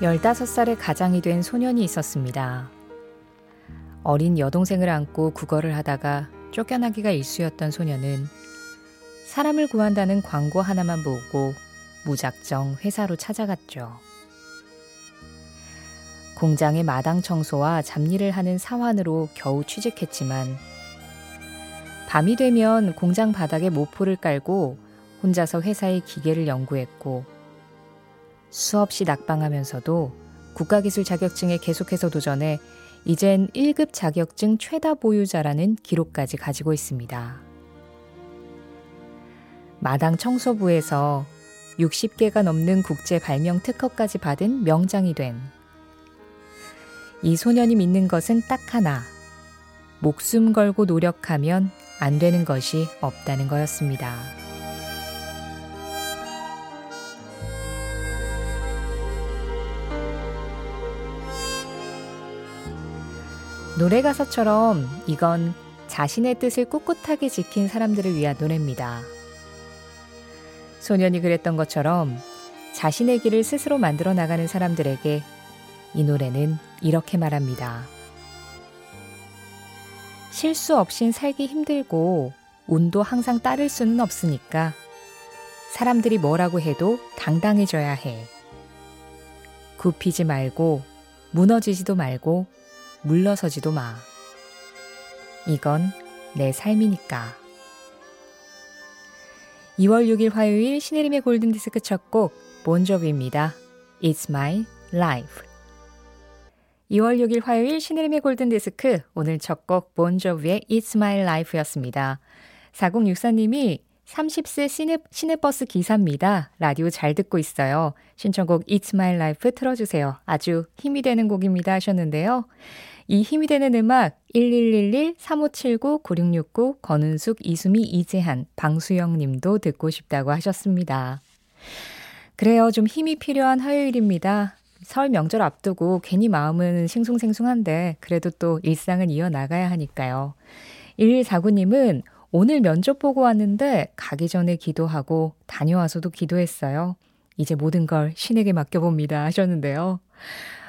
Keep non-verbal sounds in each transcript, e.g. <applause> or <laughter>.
15살의 가장이 된 소년이 있었습니다. 어린 여동생을 안고 국어를 하다가 쫓겨나기가 일쑤였던 소년은 사람을 구한다는 광고 하나만 보고 무작정 회사로 찾아갔죠. 공장의 마당 청소와 잡일을 하는 사환으로 겨우 취직했지만 밤이 되면 공장 바닥에 모포를 깔고 혼자서 회사의 기계를 연구했고 수없이 낙방하면서도 국가기술 자격증에 계속해서 도전해 이젠 1급 자격증 최다 보유자라는 기록까지 가지고 있습니다. 마당 청소부에서 60개가 넘는 국제 발명 특허까지 받은 명장이 된 이 소년이 믿는 것은 딱 하나. 목숨 걸고 노력하면 안 되는 것이 없다는 거였습니다. 노래 가사처럼 이건 자신의 뜻을 꿋꿋하게 지킨 사람들을 위한 노래입니다. 소년이 그랬던 것처럼 자신의 길을 스스로 만들어 나가는 사람들에게 이 노래는 이렇게 말합니다. 실수 없인 살기 힘들고 운도 항상 따를 수는 없으니까 사람들이 뭐라고 해도 당당해져야 해. 굽히지 말고 무너지지도 말고 물러서지도 마. 이건 내 삶이니까. 2월 6일 화요일 신혜림의 골든디스크 첫 곡 본조비입니다. It's my life. 2월 6일 화요일 신혜림의 골든디스크 오늘 첫 곡 본조비의 It's my life였습니다. 4064님이 30세 시내, 시내버스 기사입니다. 라디오 잘 듣고 있어요. 신청곡 It's My Life 틀어주세요. 아주 힘이 되는 곡입니다 하셨는데요. 이 힘이 되는 음악 1111-3579-9669 권은숙, 이수미, 이재한, 방수영 님도 듣고 싶다고 하셨습니다. 그래요. 좀 힘이 필요한 화요일입니다. 설 명절 앞두고 괜히 마음은 싱숭생숭한데 그래도 또 일상은 이어나가야 하니까요. 1149님은 오늘 면접 보고 왔는데 가기 전에 기도하고 다녀와서도 기도했어요. 이제 모든 걸 신에게 맡겨봅니다 하셨는데요.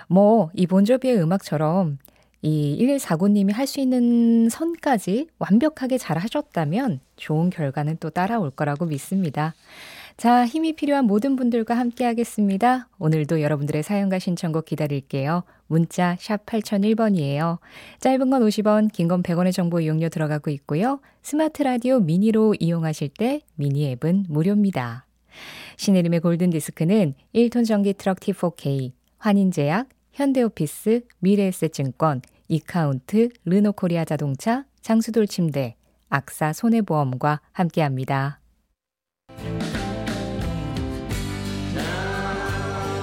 뭐, 이 본조비의 음악처럼 이 1149님이 할 수 있는 선까지 완벽하게 잘 하셨다면 좋은 결과는 또 따라올 거라고 믿습니다. 자, 힘이 필요한 모든 분들과 함께 하겠습니다. 오늘도 여러분들의 사연과 신청곡 기다릴게요. 문자 샵 8001번이에요. 짧은 건 50원, 긴 건 100원의 정보 이용료 들어가고 있고요. 스마트 라디오 미니로 이용하실 때 미니 앱은 무료입니다. 신혜림의 골든디스크는 1톤 전기 트럭 T4K, 환인제약, 현대오피스, 미래에셋증권, 이카운트, 르노코리아 자동차, 장수돌 침대, 악사 손해보험과 함께합니다.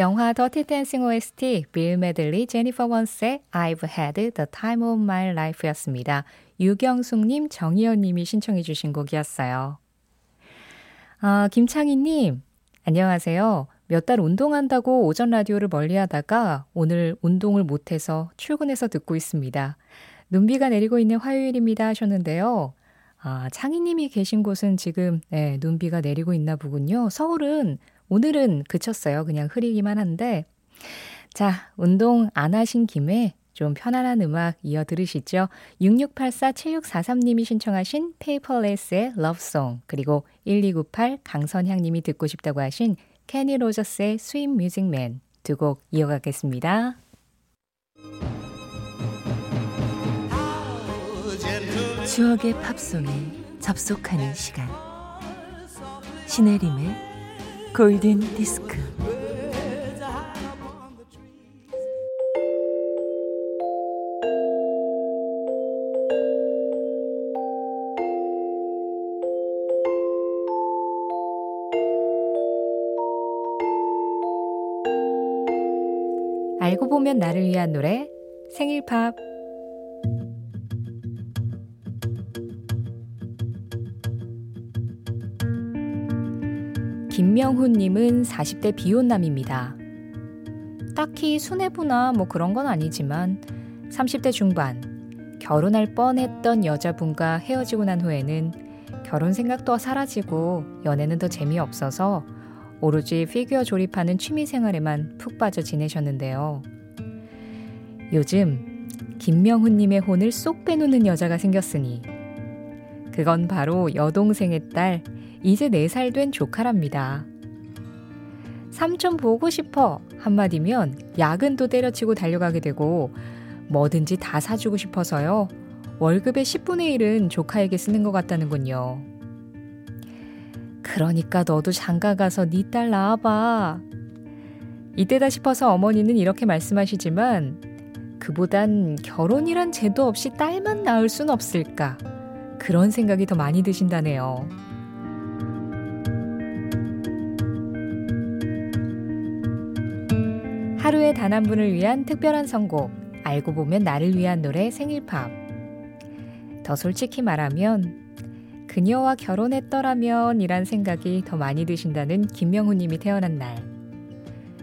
영화 Dirty Dancing OST 빌 메들리 제니퍼 원스의 I've had the time of my life였습니다. 유경숙님, 정희연님이 신청해 주신 곡이었어요. 아, 김창희님, 안녕하세요. 몇 달 운동한다고 오전 라디오를 멀리 하다가 오늘 운동을 못해서 출근해서 듣고 있습니다. 눈비가 내리고 있는 화요일입니다 하셨는데요. 아, 창희님이 계신 곳은 지금 네, 눈비가 내리고 있나 보군요. 서울은 오늘은 그쳤어요. 그냥 흐리기만 한데. 자, 운동 안 하신 김에 좀 편안한 음악 이어 들으시죠. 6684-7643님이 신청하신 페이퍼 레이스의 Love Song 그리고 1298 강선향님이 듣고 싶다고 하신 케니 로저스의 Sweet Music Man 두 곡 이어가겠습니다. 추억의 팝송에 접속하는 시간 신혜림의 골든 디스크. 알고 보면 나를 위한 노래 생일팝 김명훈님은 40대 비혼남입니다. 딱히 순애부나 뭐 그런 건 아니지만 30대 중반 결혼할 뻔했던 여자분과 헤어지고 난 후에는 결혼 생각도 사라지고 연애는 더 재미없어서 오로지 피규어 조립하는 취미 생활에만 푹 빠져 지내셨는데요. 요즘 김명훈님의 혼을 쏙 빼놓는 여자가 생겼으니 그건 바로 여동생의 딸 이제 4살 된 조카랍니다. 삼촌 보고 싶어 한마디면 야근도 때려치고 달려가게 되고 뭐든지 다 사주고 싶어서요. 월급의 10분의 1은 조카에게 쓰는 것 같다는군요. 그러니까 너도 장가 가서 네 딸 낳아봐. 이때다 싶어서 어머니는 이렇게 말씀하시지만 그보단 결혼이란 제도 없이 딸만 낳을 순 없을까? 그런 생각이 더 많이 드신다네요. 하루에 단 한 분을 위한 특별한 선곡. 알고 보면 나를 위한 노래 생일팝. 더 솔직히 말하면 그녀와 결혼했더라면 이란 생각이 더 많이 드신다는 김명훈 님이 태어난 날.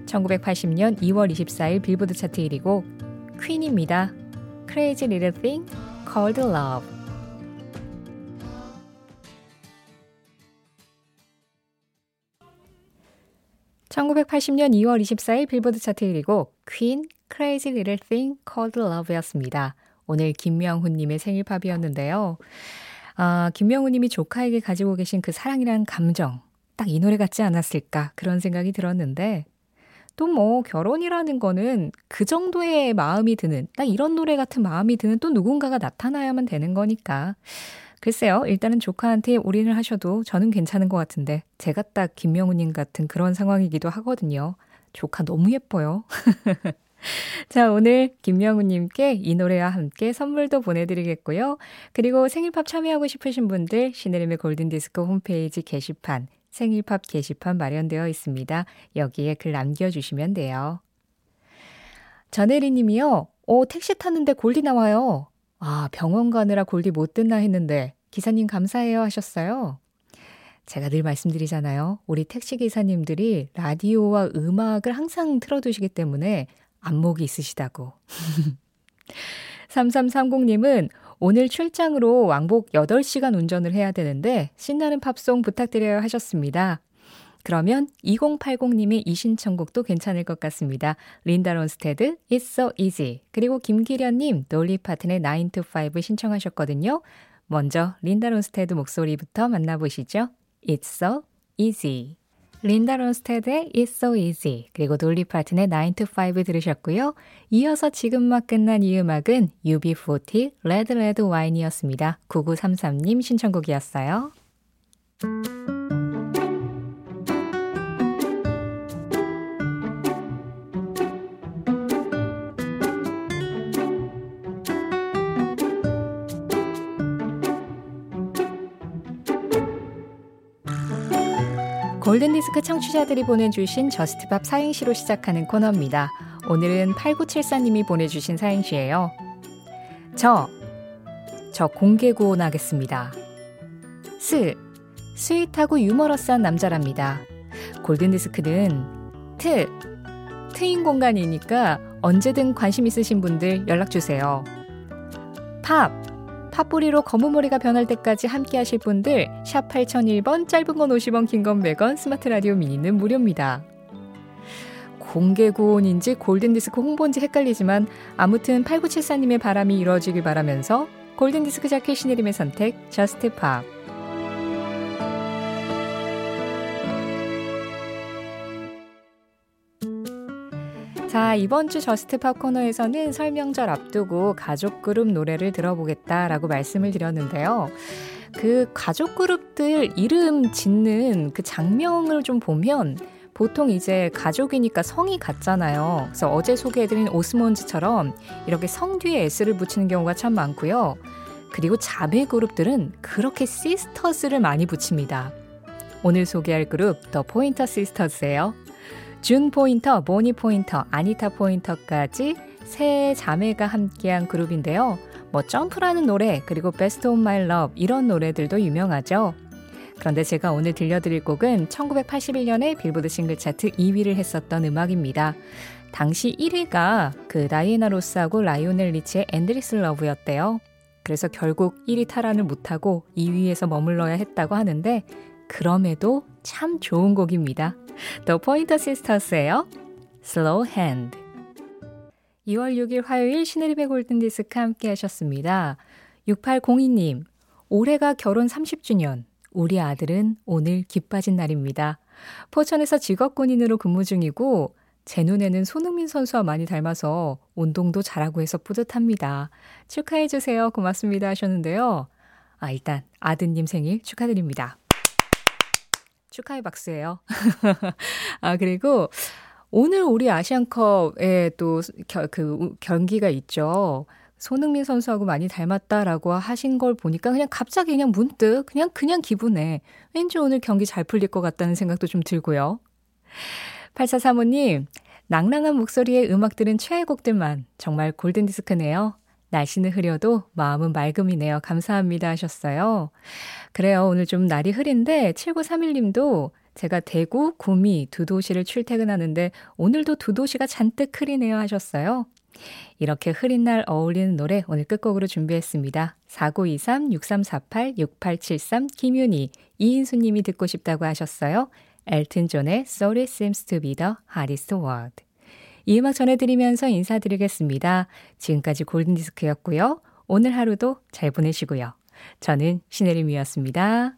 1980년 2월 24일 빌보드 차트 1위고 퀸입니다. Crazy Little Thing Called Love. 1980년 2월 24일 빌보드 차트 1위고 퀸 Crazy Little Thing Called Love였습니다. 오늘 김명훈님의 생일팝이었는데요. 아, 김명훈님이 조카에게 가지고 계신 그 사랑이란 감정, 딱 이 노래 같지 않았을까 그런 생각이 들었는데 또 뭐 결혼이라는 거는 그 정도의 마음이 드는 딱 이런 노래 같은 마음이 드는 또 누군가가 나타나야만 되는 거니까 글쎄요, 일단은 조카한테 올인을 하셔도 저는 괜찮은 것 같은데, 제가 딱 김명우님 같은 그런 상황이기도 하거든요. 조카 너무 예뻐요. <laughs> 자, 오늘 김명우님께 이 노래와 함께 선물도 보내드리겠고요. 그리고 생일팝 참여하고 싶으신 분들, 시네림의 골든디스크 홈페이지 게시판, 생일팝 게시판 마련되어 있습니다. 여기에 글 남겨주시면 돼요. 전혜리 님이요. 오, 택시 탔는데 골디 나와요. 아, 병원 가느라 골디 못 듣나 했는데 기사님 감사해요 하셨어요. 제가 늘 말씀드리잖아요. 우리 택시 기사님들이 라디오와 음악을 항상 틀어두시기 때문에 안목이 있으시다고. <laughs> 3330님은 오늘 출장으로 왕복 8시간 운전을 해야 되는데 신나는 팝송 부탁드려요 하셨습니다. 그러면 2080님의 이 신청곡도 괜찮을 것 같습니다. 린다 론스테드, It's So Easy. 그리고 김기련님, 돌리 파튼의 9 to 5 신청하셨거든요. 먼저 린다 론스테드 목소리부터 만나보시죠. It's So Easy. 린다 론스테드의 It's So Easy 그리고 돌리 파튼의 9 to 5 들으셨고요. 이어서 지금 막 끝난 이 음악은 UB40 Red Red Wine이었습니다. 9933님 신청곡이었어요. 골든디스크 청취자들이 보내주신 저스트밥 사행시로 시작하는 코너입니다. 오늘은 8974님이 보내주신 사행시예요. 저, 저 공개 구혼하겠습니다. 스, sweet하고 유머러스한 남자랍니다. 골든디스크는 트, 트인 공간이니까 언제든 관심 있으신 분들 연락주세요. 팝, 팝뿌리로 검은 머리가 변할 때까지 함께 하실 분들 샵 8001번 짧은 건 50원 긴 건 100원 스마트 라디오 미니는 무료입니다. 공개 구혼인지 골든디스크 홍보인지 헷갈리지만 아무튼 8974님의 바람이 이루어지길 바라면서 골든디스크 자켓 신혜림의 선택 Just Pop 자, 이번 주 Just Pop 코너에서는 설명절 앞두고 가족 그룹 노래를 들어보겠다라고 말씀을 드렸는데요. 그 가족 그룹들 이름 짓는 그 작명을 좀 보면 보통 이제 가족이니까 성이 같잖아요. 그래서 어제 소개해드린 오스몬즈처럼 이렇게 성 뒤에 S를 붙이는 경우가 참 많고요. 그리고 자매 그룹들은 그렇게 Sisters를 많이 붙입니다. 오늘 소개할 그룹 더 포인터 시스터즈예요. 준 포인터, 보니 포인터, 아니타 포인터까지 세 자매가 함께한 그룹인데요. 뭐 Jump라는 노래, 그리고 Best of My Love 이런 노래들도 유명하죠. 그런데 제가 오늘 들려드릴 곡은 1981년에 빌보드 싱글 차트 2위를 했었던 음악입니다. 당시 1위가 그 다이애나 로스하고 라이오넬 리치의 Endless Love였대요. 그래서 결국 1위 탈환을 못하고 2위에서 머물러야 했다고 하는데 그럼에도 참 좋은 곡입니다. 더 포인터 시스터스예요. Slow Hand. 2월 6일 화요일 신혜림의 골든디스크 함께 하셨습니다. 6802님, 올해가 결혼 30주년. 우리 아들은 오늘 기빠진 날입니다. 포천에서 직업군인으로 근무 중이고 제 눈에는 손흥민 선수와 많이 닮아서 운동도 잘하고 해서 뿌듯합니다. 축하해 주세요. 고맙습니다. 하셨는데요. 아, 일단 아드님 생일 축하드립니다. 축하의 박수예요. <laughs> 아, 그리고 오늘 우리 아시안컵에 또 그 경기가 있죠. 손흥민 선수하고 많이 닮았다라고 하신 걸 보니까 그냥 갑자기 그냥 문득 그냥 그냥 기분에 왠지 오늘 경기 잘 풀릴 것 같다는 생각도 좀 들고요. 8435님, 낭랑한 목소리의 음악 들은 최애곡들만 정말 골든디스크네요. 날씨는 흐려도 마음은 맑음이네요. 감사합니다 하셨어요. 그래요. 오늘 좀 날이 흐린데 7931님도 제가 대구, 구미 두 도시를 출퇴근하는데 오늘도 두 도시가 잔뜩 흐리네요 하셨어요. 이렇게 흐린 날 어울리는 노래 오늘 끝곡으로 준비했습니다. 4923-6348-6873 김윤희, 이인수님이 듣고 싶다고 하셨어요. 엘튼 존의 Sorry Seems to be the Hardest Word. 이 음악 전해드리면서 인사드리겠습니다. 지금까지 골든디스크였고요. 오늘 하루도 잘 보내시고요. 저는 신혜림이었습니다.